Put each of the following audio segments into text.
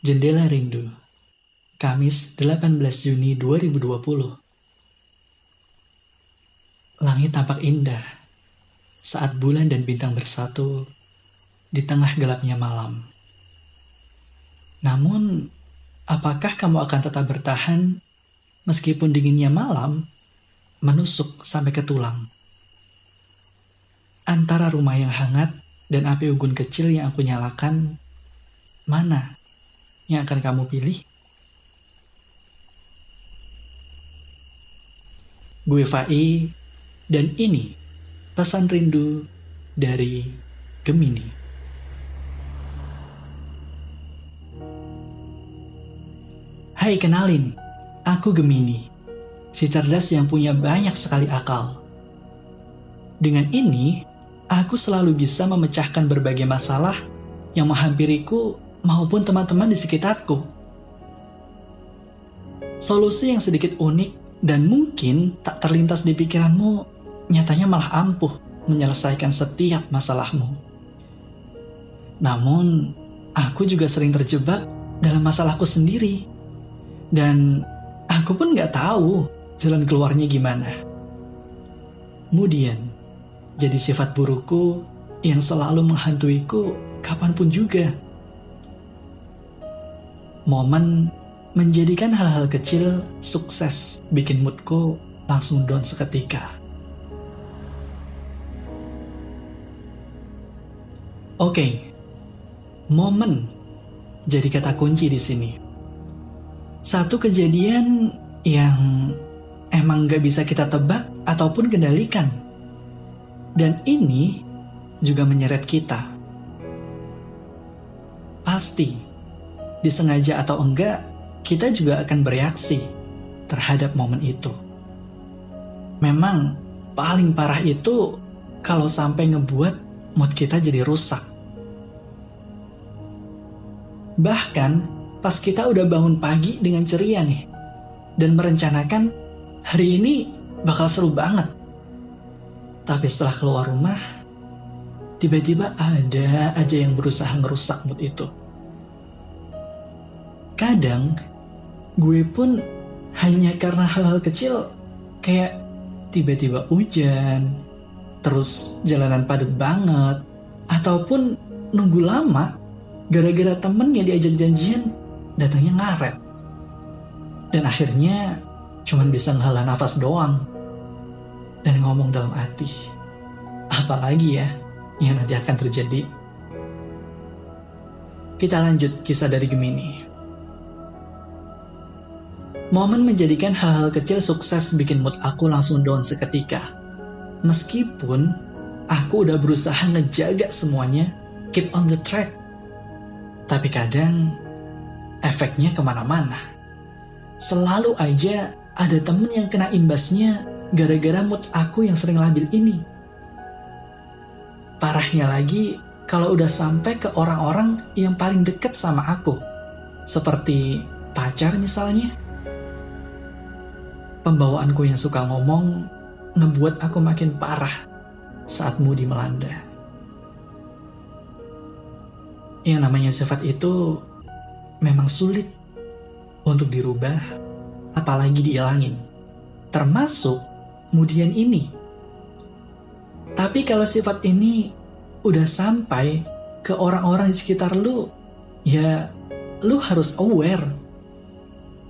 Jendela Rindu Kamis 18 Juni 2020 Langit tampak indah saat bulan dan bintang bersatu di tengah gelapnya malam. Namun, apakah kamu akan tetap bertahan meskipun dinginnya malam menusuk sampai ke tulang? Antara rumah yang hangat dan api unggun kecil yang aku nyalakan, mana yang akan kamu pilih? Gue Fai dan ini pesan rindu dari Gemini. Hai kenalin, aku Gemini. Si cerdas yang punya banyak sekali akal. Dengan ini, aku selalu bisa memecahkan berbagai masalah yang menghampiriku maupun teman-teman di sekitarku. Solusi yang sedikit unik dan mungkin tak terlintas di pikiranmu nyatanya malah ampuh menyelesaikan setiap masalahmu. Namun, aku juga sering terjebak dalam masalahku sendiri. Dan aku pun gak tahu jalan keluarnya gimana. Kemudian, jadi sifat burukku yang selalu menghantuiku kapan pun juga. Momen menjadikan hal-hal kecil sukses bikin moodku langsung down seketika. Oke, okay. momen jadi kata kunci di sini. Satu kejadian yang emang gak bisa kita tebak ataupun kendalikan. Dan ini juga menyeret kita. Pasti, disengaja atau enggak, kita juga akan bereaksi terhadap momen itu. Memang paling parah itu kalau sampai ngebuat mood kita jadi rusak. Bahkan pas kita udah bangun pagi dengan ceria nih, dan merencanakan hari ini bakal seru banget. Tapi setelah keluar rumah, tiba-tiba ada aja yang berusaha ngerusak mood itu. Kadang, gue pun hanya karena hal-hal kecil kayak tiba-tiba hujan, terus jalanan padat banget, ataupun nunggu lama gara-gara temen yang diajak janjian datangnya ngaret. Dan akhirnya cuman bisa ngehala nafas doang. Dan ngomong dalam hati. Apalagi ya yang nanti akan terjadi. Kita lanjut kisah dari Gemini. Momen menjadikan hal-hal kecil sukses bikin mood aku langsung down seketika. Meskipun aku udah berusaha ngejaga semuanya, keep on the track. Tapi kadang efeknya ke mana-mana. Selalu aja ada temen yang kena imbasnya gara-gara mood aku yang sering labil ini. Parahnya lagi, kalau udah sampai ke orang-orang yang paling deket sama aku. Seperti pacar misalnya. Pembawaanku yang suka ngomong ngebuat aku makin parah saat mudi melanda. Yang namanya sifat itu memang sulit untuk dirubah, apalagi dihilangin. Termasuk kemudian ini. Tapi kalau sifat ini udah sampai ke orang-orang di sekitar lu, ya lu harus aware.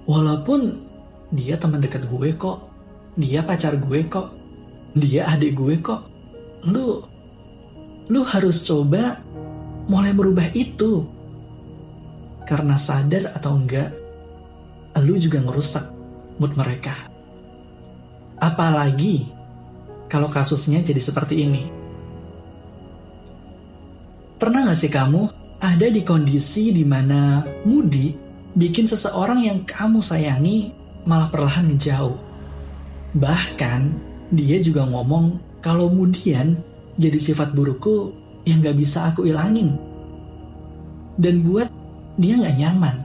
Walaupun dia teman dekat gue kok, dia pacar gue kok, dia adik gue kok. Lu lu harus coba mulai merubah itu. Karena sadar atau enggak, lu juga ngerusak mood mereka. Apalagi kalau kasusnya jadi seperti ini. Pernah gak sih kamu ada di kondisi di mana Moody bikin seseorang yang kamu sayangi malah perlahan ngejauh? Bahkan dia juga ngomong kalau kemudian jadi sifat burukku yang gak bisa aku ilangin. Dan buat dia gak nyaman.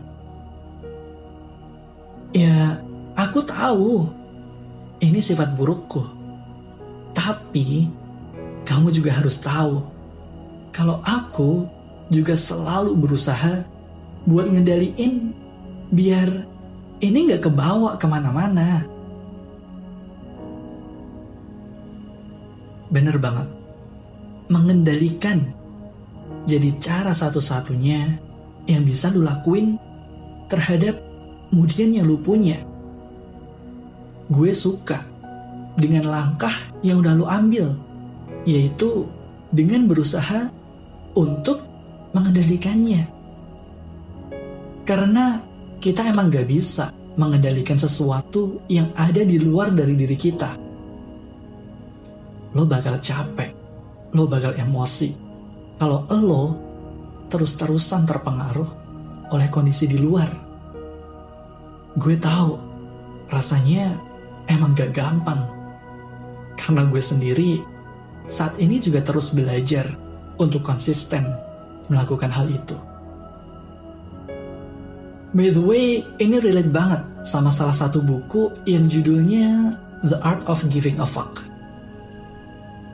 Ya, aku tahu ini sifat burukku. Tapi, kamu juga harus tahu kalau aku juga selalu berusaha buat ngendaliin biar ini nggak kebawa ke mana-mana. Bener banget. Mengendalikan jadi cara satu-satunya yang bisa lu lakuin terhadap kemudian yang lu punya. Gue suka dengan langkah yang udah lu ambil, yaitu dengan berusaha untuk mengendalikannya. Karena kita emang gak bisa mengendalikan sesuatu yang ada di luar dari diri kita. Lo bakal capek, lo bakal emosi. Kalau lo terus-terusan terpengaruh oleh kondisi di luar. Gue tahu, rasanya emang gak gampang. Karena gue sendiri saat ini juga terus belajar untuk konsisten melakukan hal itu. By the way, ini relate banget sama salah satu buku yang judulnya The Art of Giving a Fuck.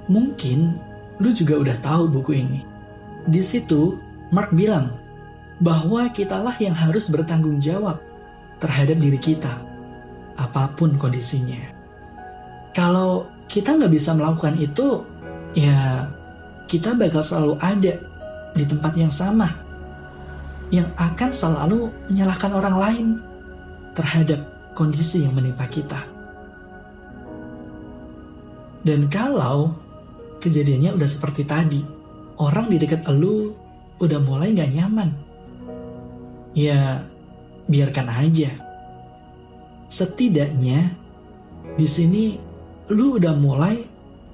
Mungkin lu juga udah tahu buku ini. Di situ, Mark bilang bahwa kitalah yang harus bertanggung jawab terhadap diri kita, apa pun kondisinya. Kalau kita nggak bisa melakukan itu, ya kita bakal selalu ada di tempat yang sama yang akan selalu menyalahkan orang lain terhadap kondisi yang menimpa kita. Dan kalau kejadiannya udah seperti tadi, orang di dekat elu udah mulai gak nyaman. Ya, biarkan aja. Setidaknya di sini lu udah mulai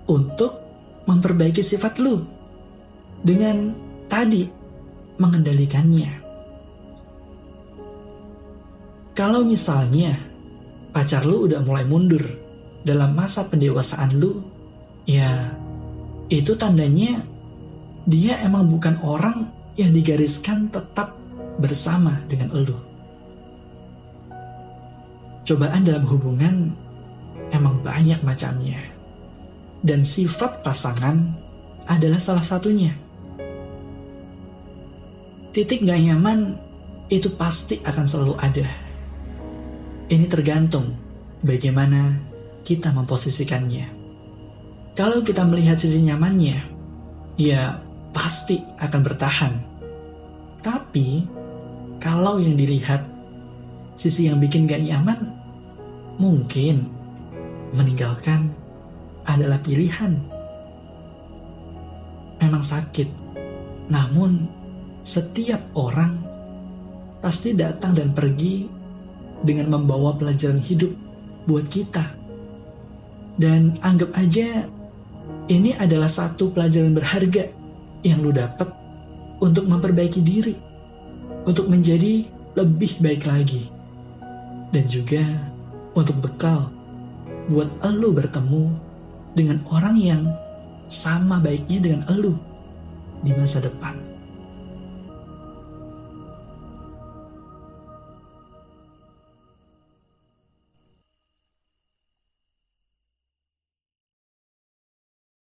untuk memperbaiki sifat lu dengan tadi mengendalikannya. Kalau misalnya pacar lu udah mulai mundur dalam masa pendewasaan lu, ya itu tandanya dia emang bukan orang yang digariskan tetap bersama dengan lu. Cobaan dalam hubungan emang banyak macamnya. Dan sifat pasangan adalah salah satunya. Titik gak nyaman itu pasti akan selalu ada ini tergantung bagaimana kita memposisikannya. Kalau kita melihat sisi nyamannya, ya pasti akan bertahan. Tapi, kalau yang dilihat sisi yang bikin gak nyaman, mungkin meninggalkan adalah pilihan. Memang sakit, namun setiap orang pasti datang dan pergi dengan membawa pelajaran hidup buat kita. Dan anggap aja ini adalah satu pelajaran berharga yang lu dapat untuk memperbaiki diri, untuk menjadi lebih baik lagi. Dan juga untuk bekal buat elu bertemu dengan orang yang sama baiknya dengan elu di masa depan.